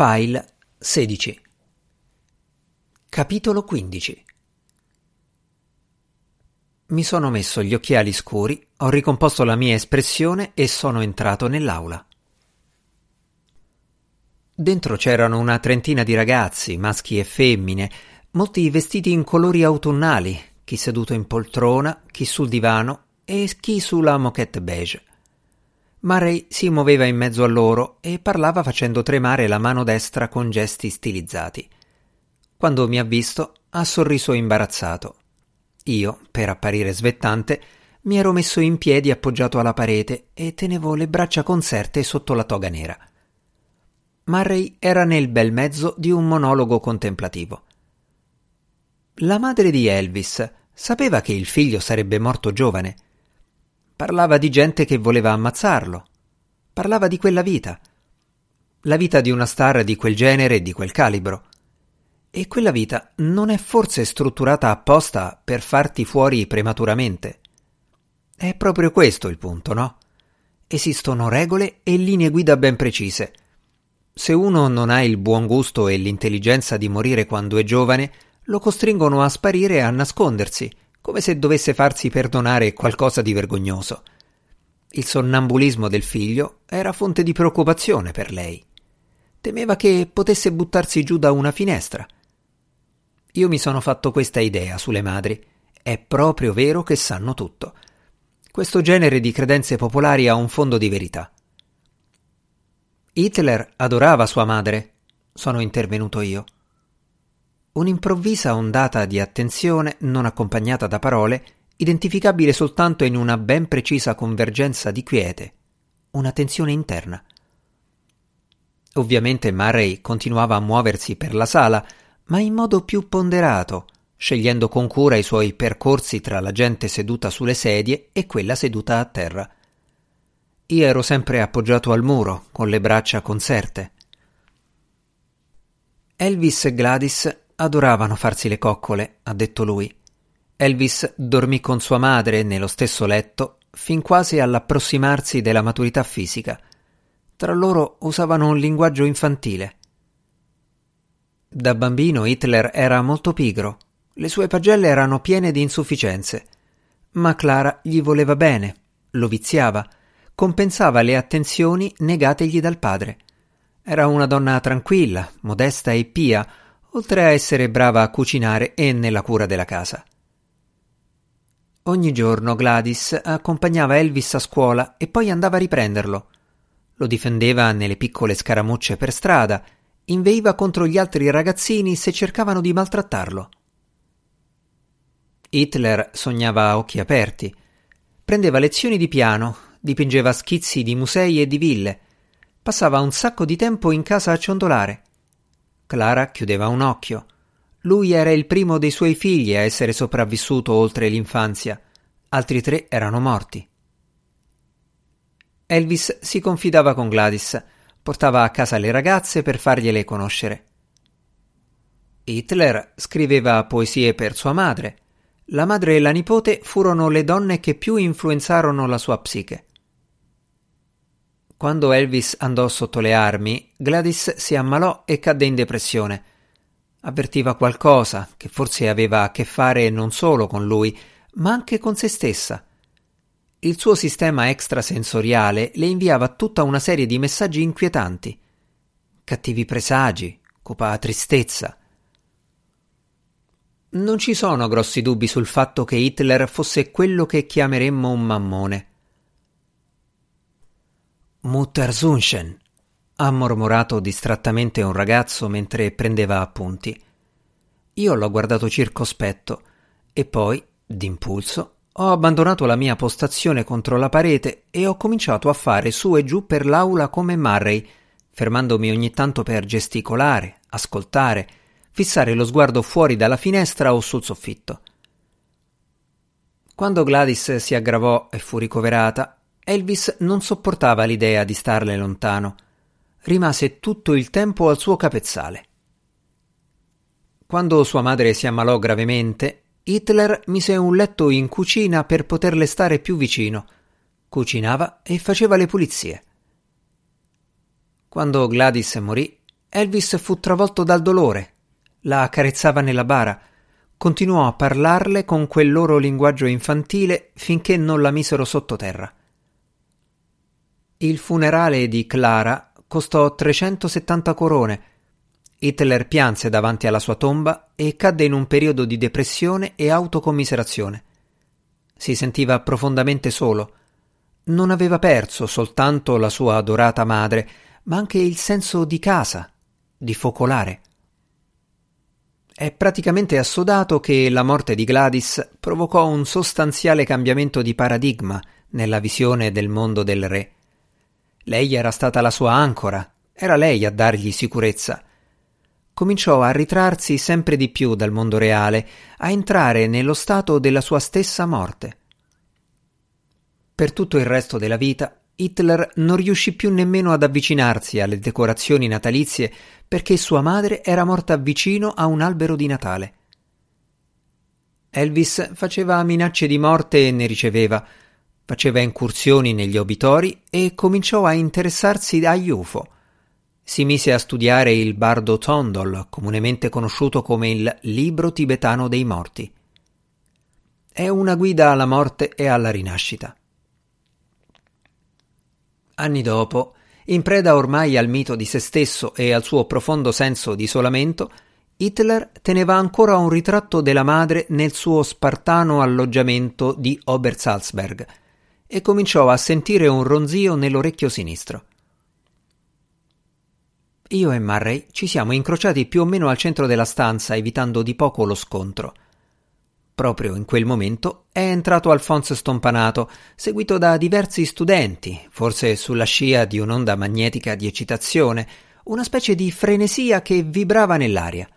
File 16 Capitolo 15 Mi sono messo gli occhiali scuri, ho ricomposto la mia espressione e sono entrato nell'aula. Dentro c'erano una trentina di ragazzi, maschi e femmine, molti vestiti in colori autunnali, chi seduto in poltrona, chi sul divano e chi sulla moquette beige. Murray si muoveva in mezzo a loro e parlava facendo tremare la mano destra con gesti stilizzati. Quando mi ha visto, ha sorriso imbarazzato. Io, per apparire svettante, mi ero messo in piedi appoggiato alla parete e tenevo le braccia conserte sotto la toga nera. Murray era nel bel mezzo di un monologo contemplativo. La madre di Elvis sapeva che il figlio sarebbe morto giovane Parlava di gente che voleva ammazzarlo. Parlava di quella vita. La vita di una star di quel genere e di quel calibro. E quella vita non è forse strutturata apposta per farti fuori prematuramente. È proprio questo il punto, no? Esistono regole e linee guida ben precise. Se uno non ha il buon gusto e l'intelligenza di morire quando è giovane, lo costringono a sparire e a nascondersi, come se dovesse farsi perdonare qualcosa di vergognoso. Il sonnambulismo del figlio era fonte di preoccupazione per lei. Temeva che potesse buttarsi giù da una finestra. Io mi sono fatto questa idea sulle madri. È proprio vero che sanno tutto. Questo genere di credenze popolari ha un fondo di verità. Hitler adorava sua madre, sono intervenuto io. Un'improvvisa ondata di attenzione, non accompagnata da parole, identificabile soltanto in una ben precisa convergenza di quiete, una tensione interna. Ovviamente Murray continuava a muoversi per la sala, ma in modo più ponderato, scegliendo con cura i suoi percorsi tra la gente seduta sulle sedie e quella seduta a terra. Io ero sempre appoggiato al muro, con le braccia conserte. Elvis e Gladys adoravano farsi le coccole, ha detto lui. Elvis dormì con sua madre nello stesso letto fin quasi all'approssimarsi della maturità fisica. Tra loro usavano un linguaggio infantile. Da bambino Hitler era molto pigro, le sue pagelle erano piene di insufficienze, ma Clara gli voleva bene, lo viziava, compensava le attenzioni negategli dal padre. Era una donna tranquilla, modesta e pia, oltre a essere brava a cucinare e nella cura della casa. Ogni giorno Gladys accompagnava Elvis a scuola e poi andava a riprenderlo. Lo difendeva nelle piccole scaramucce per strada, inveiva contro gli altri ragazzini se cercavano di maltrattarlo. Hitler sognava a occhi aperti. Prendeva lezioni di piano, dipingeva schizzi di musei e di ville. Passava un sacco di tempo in casa a ciondolare. Clara chiudeva un occhio. Lui era il primo dei suoi figli a essere sopravvissuto oltre l'infanzia. Altri tre erano morti. Elvis si confidava con Gladys, portava a casa le ragazze per fargliele conoscere. Hitler scriveva poesie per sua madre. La madre e la nipote furono le donne che più influenzarono la sua psiche. Quando Elvis andò sotto le armi, Gladys si ammalò e cadde in depressione. Avvertiva qualcosa che forse aveva a che fare non solo con lui, ma anche con se stessa. Il suo sistema extrasensoriale le inviava tutta una serie di messaggi inquietanti. Cattivi presagi, cupa tristezza. Non ci sono grossi dubbi sul fatto che Hitler fosse quello che chiameremmo un mammone. Muttersünchen, ha mormorato distrattamente un ragazzo mentre prendeva appunti. Io l'ho guardato circospetto e poi, d'impulso, ho abbandonato la mia postazione contro la parete e ho cominciato a fare su e giù per l'aula come Murray, fermandomi ogni tanto per gesticolare, ascoltare, fissare lo sguardo fuori dalla finestra o sul soffitto. Quando Gladys si aggravò e fu ricoverata, Elvis non sopportava l'idea di starle lontano. Rimase tutto il tempo al suo capezzale. Quando sua madre si ammalò gravemente, Hitler mise un letto in cucina per poterle stare più vicino. Cucinava e faceva le pulizie. Quando Gladys morì, Elvis fu travolto dal dolore. La accarezzava nella bara. Continuò a parlarle con quel loro linguaggio infantile finché non la misero sottoterra. Il funerale di Clara costò 370 corone. Hitler pianse davanti alla sua tomba e cadde in un periodo di depressione e autocommiserazione. Si sentiva profondamente solo. Non aveva perso soltanto la sua adorata madre, ma anche il senso di casa, di focolare. È praticamente assodato che la morte di Gladys provocò un sostanziale cambiamento di paradigma nella visione del mondo del re. Lei era stata la sua ancora, era lei a dargli sicurezza. Cominciò a ritrarsi sempre di più dal mondo reale, a entrare nello stato della sua stessa morte. Per tutto il resto della vita Hitler non riuscì più nemmeno ad avvicinarsi alle decorazioni natalizie perché sua madre era morta vicino a un albero di Natale. Elvis faceva minacce di morte e ne riceveva, faceva incursioni negli obitori e cominciò a interessarsi agli UFO. Si mise a studiare il bardo Tondol, comunemente conosciuto come il libro tibetano dei morti. È una guida alla morte e alla rinascita. Anni dopo, in preda ormai al mito di se stesso e al suo profondo senso di isolamento, Hitler teneva ancora un ritratto della madre nel suo spartano alloggiamento di Obersalzberg e cominciò a sentire un ronzio nell'orecchio sinistro. Io e Murray ci siamo incrociati più o meno al centro della stanza, evitando di poco lo scontro. Proprio in quel momento è entrato Alphonse Stompanato, seguito da diversi studenti, forse sulla scia di un'onda magnetica di eccitazione, una specie di frenesia che vibrava nell'aria.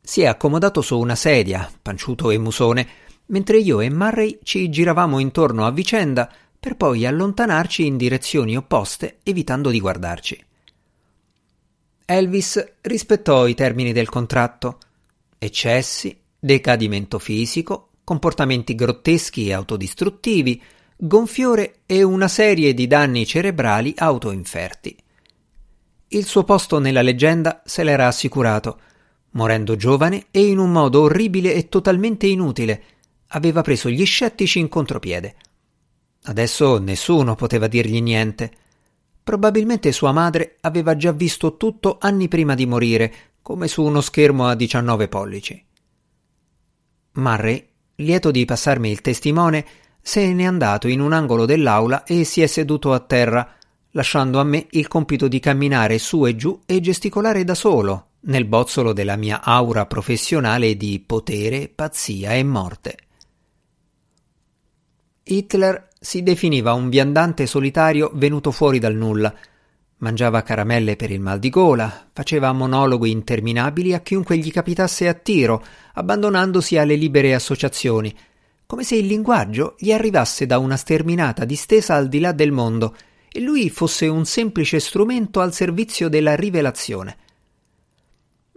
Si è accomodato su una sedia, panciuto e musone, mentre io e Murray ci giravamo intorno a vicenda per poi allontanarci in direzioni opposte, evitando di guardarci. Elvis rispettò i termini del contratto. Eccessi, decadimento fisico, comportamenti grotteschi e autodistruttivi, gonfiore e una serie di danni cerebrali autoinferti. Il suo posto nella leggenda se l'era assicurato, morendo giovane e in un modo orribile e totalmente inutile, aveva preso gli scettici in contropiede. Adesso nessuno poteva dirgli niente. Probabilmente sua madre aveva già visto tutto anni prima di morire, come su uno schermo a 19 pollici. Murray, lieto di passarmi il testimone, se n'è andato in un angolo dell'aula e si è seduto a terra, lasciando a me il compito di camminare su e giù e gesticolare da solo nel bozzolo della mia aura professionale di potere, pazzia e morte. Hitler si definiva un viandante solitario venuto fuori dal nulla, Mangiava caramelle per il mal di gola, faceva monologhi interminabili a chiunque gli capitasse a tiro, abbandonandosi alle libere associazioni, come se il linguaggio gli arrivasse da una sterminata distesa al di là del mondo e lui fosse un semplice strumento al servizio della rivelazione.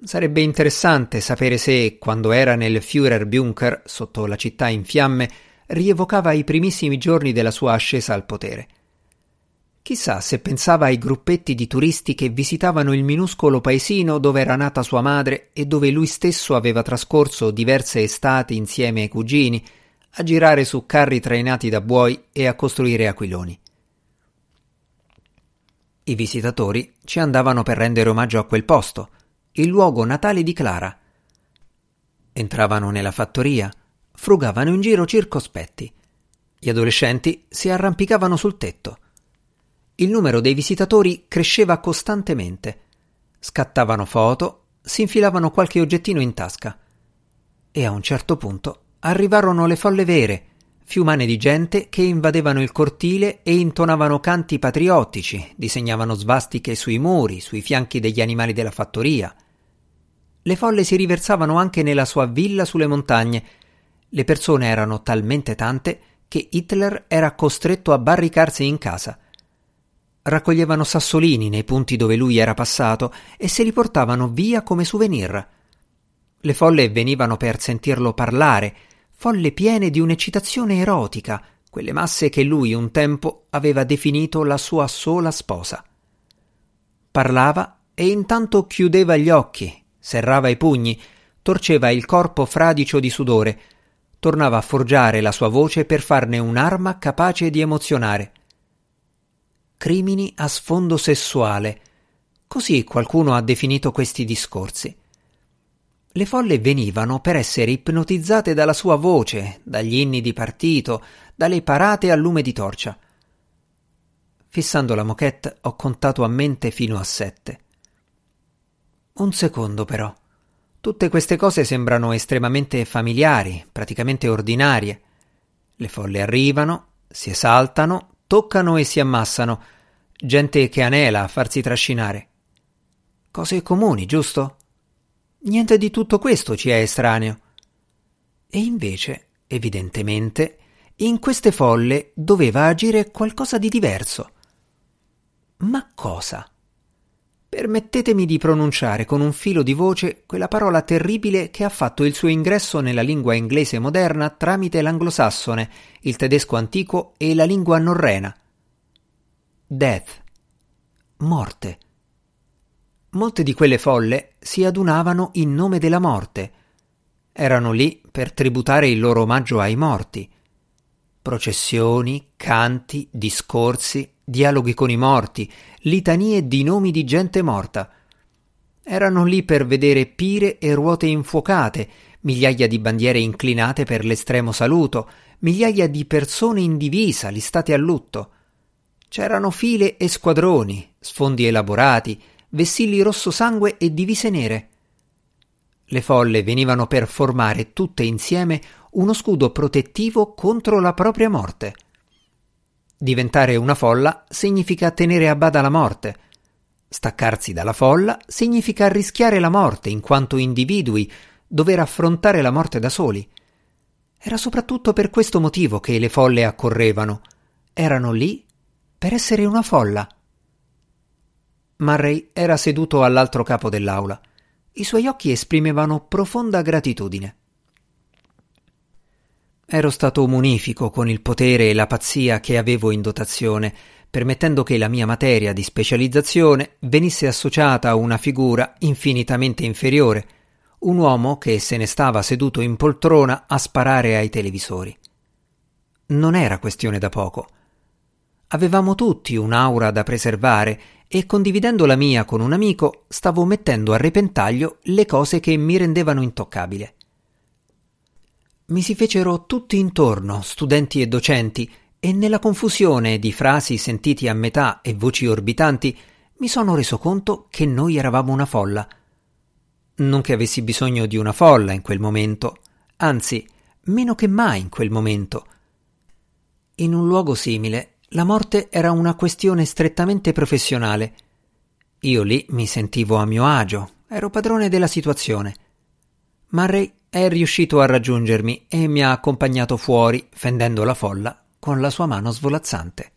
Sarebbe interessante sapere se, quando era nel Führerbunker, sotto la città in fiamme, rievocava i primissimi giorni della sua ascesa al potere. Chissà se pensava ai gruppetti di turisti che visitavano il minuscolo paesino dove era nata sua madre e dove lui stesso aveva trascorso diverse estati insieme ai cugini, a girare su carri trainati da buoi e a costruire aquiloni. I visitatori ci andavano per rendere omaggio a quel posto, il luogo natale di Clara. Entravano nella fattoria, frugavano in giro circospetti. Gli adolescenti si arrampicavano sul tetto il numero dei visitatori cresceva costantemente. Scattavano foto, si infilavano qualche oggettino in tasca. E a un certo punto arrivarono le folle vere, fiumane di gente che invadevano il cortile e intonavano canti patriottici, disegnavano svastiche sui muri, sui fianchi degli animali della fattoria. Le folle si riversavano anche nella sua villa sulle montagne. Le persone erano talmente tante che Hitler era costretto a barricarsi in casa raccoglievano sassolini nei punti dove lui era passato e se li portavano via come souvenir. Le folle venivano per sentirlo parlare, folle piene di un'eccitazione erotica, quelle masse che lui un tempo aveva definito la sua sola sposa. Parlava e intanto chiudeva gli occhi, serrava i pugni, torceva il corpo fradicio di sudore, tornava a forgiare la sua voce per farne un'arma capace di emozionare. Crimini a sfondo sessuale. Così qualcuno ha definito questi discorsi. Le folle venivano per essere ipnotizzate dalla sua voce, dagli inni di partito, dalle parate a lume di torcia. Fissando la moquette ho contato a mente fino a sette. Un secondo però. Tutte queste cose sembrano estremamente familiari, praticamente ordinarie. Le folle arrivano, si esaltano, toccano e si ammassano. Gente che anela a farsi trascinare. Cose comuni, giusto? Niente di tutto questo ci è estraneo. E invece, evidentemente, in queste folle doveva agire qualcosa di diverso. Ma cosa? Permettetemi di pronunciare con un filo di voce quella parola terribile che ha fatto il suo ingresso nella lingua inglese moderna tramite l'anglosassone, il tedesco antico e la lingua norrena. Death. Morte. Molte di quelle folle si adunavano in nome della morte. Erano lì per tributare il loro omaggio ai morti. Processioni, canti, discorsi, dialoghi con i morti, litanie di nomi di gente morta. Erano lì per vedere pire e ruote infuocate, migliaia di bandiere inclinate per l'estremo saluto, migliaia di persone in divisa listate a lutto. C'erano file e squadroni, sfondi elaborati, vessilli rosso sangue e divise nere. Le folle venivano per formare tutte insieme uno scudo protettivo contro la propria morte. Diventare una folla significa tenere a bada la morte. Staccarsi dalla folla significa rischiare la morte in quanto individui, dover affrontare la morte da soli. Era soprattutto per questo motivo che le folle accorrevano. Erano lì per essere una folla. Murray era seduto all'altro capo dell'aula. I suoi occhi esprimevano profonda gratitudine. Ero stato munifico con il potere e la pazzia che avevo in dotazione, permettendo che la mia materia di specializzazione venisse associata a una figura infinitamente inferiore, un uomo che se ne stava seduto in poltrona a sparare ai televisori. Non era questione da poco. Avevamo tutti un'aura da preservare e condividendo la mia con un amico stavo mettendo a repentaglio le cose che mi rendevano intoccabile. Mi si fecero tutti intorno, studenti e docenti, e nella confusione di frasi sentiti a metà e voci orbitanti mi sono reso conto che noi eravamo una folla. Non che avessi bisogno di una folla in quel momento, anzi, meno che mai in quel momento. In un luogo simile, la morte era una questione strettamente professionale. Io lì mi sentivo a mio agio, ero padrone della situazione. Murray è riuscito a raggiungermi e mi ha accompagnato fuori, fendendo la folla con la sua mano svolazzante.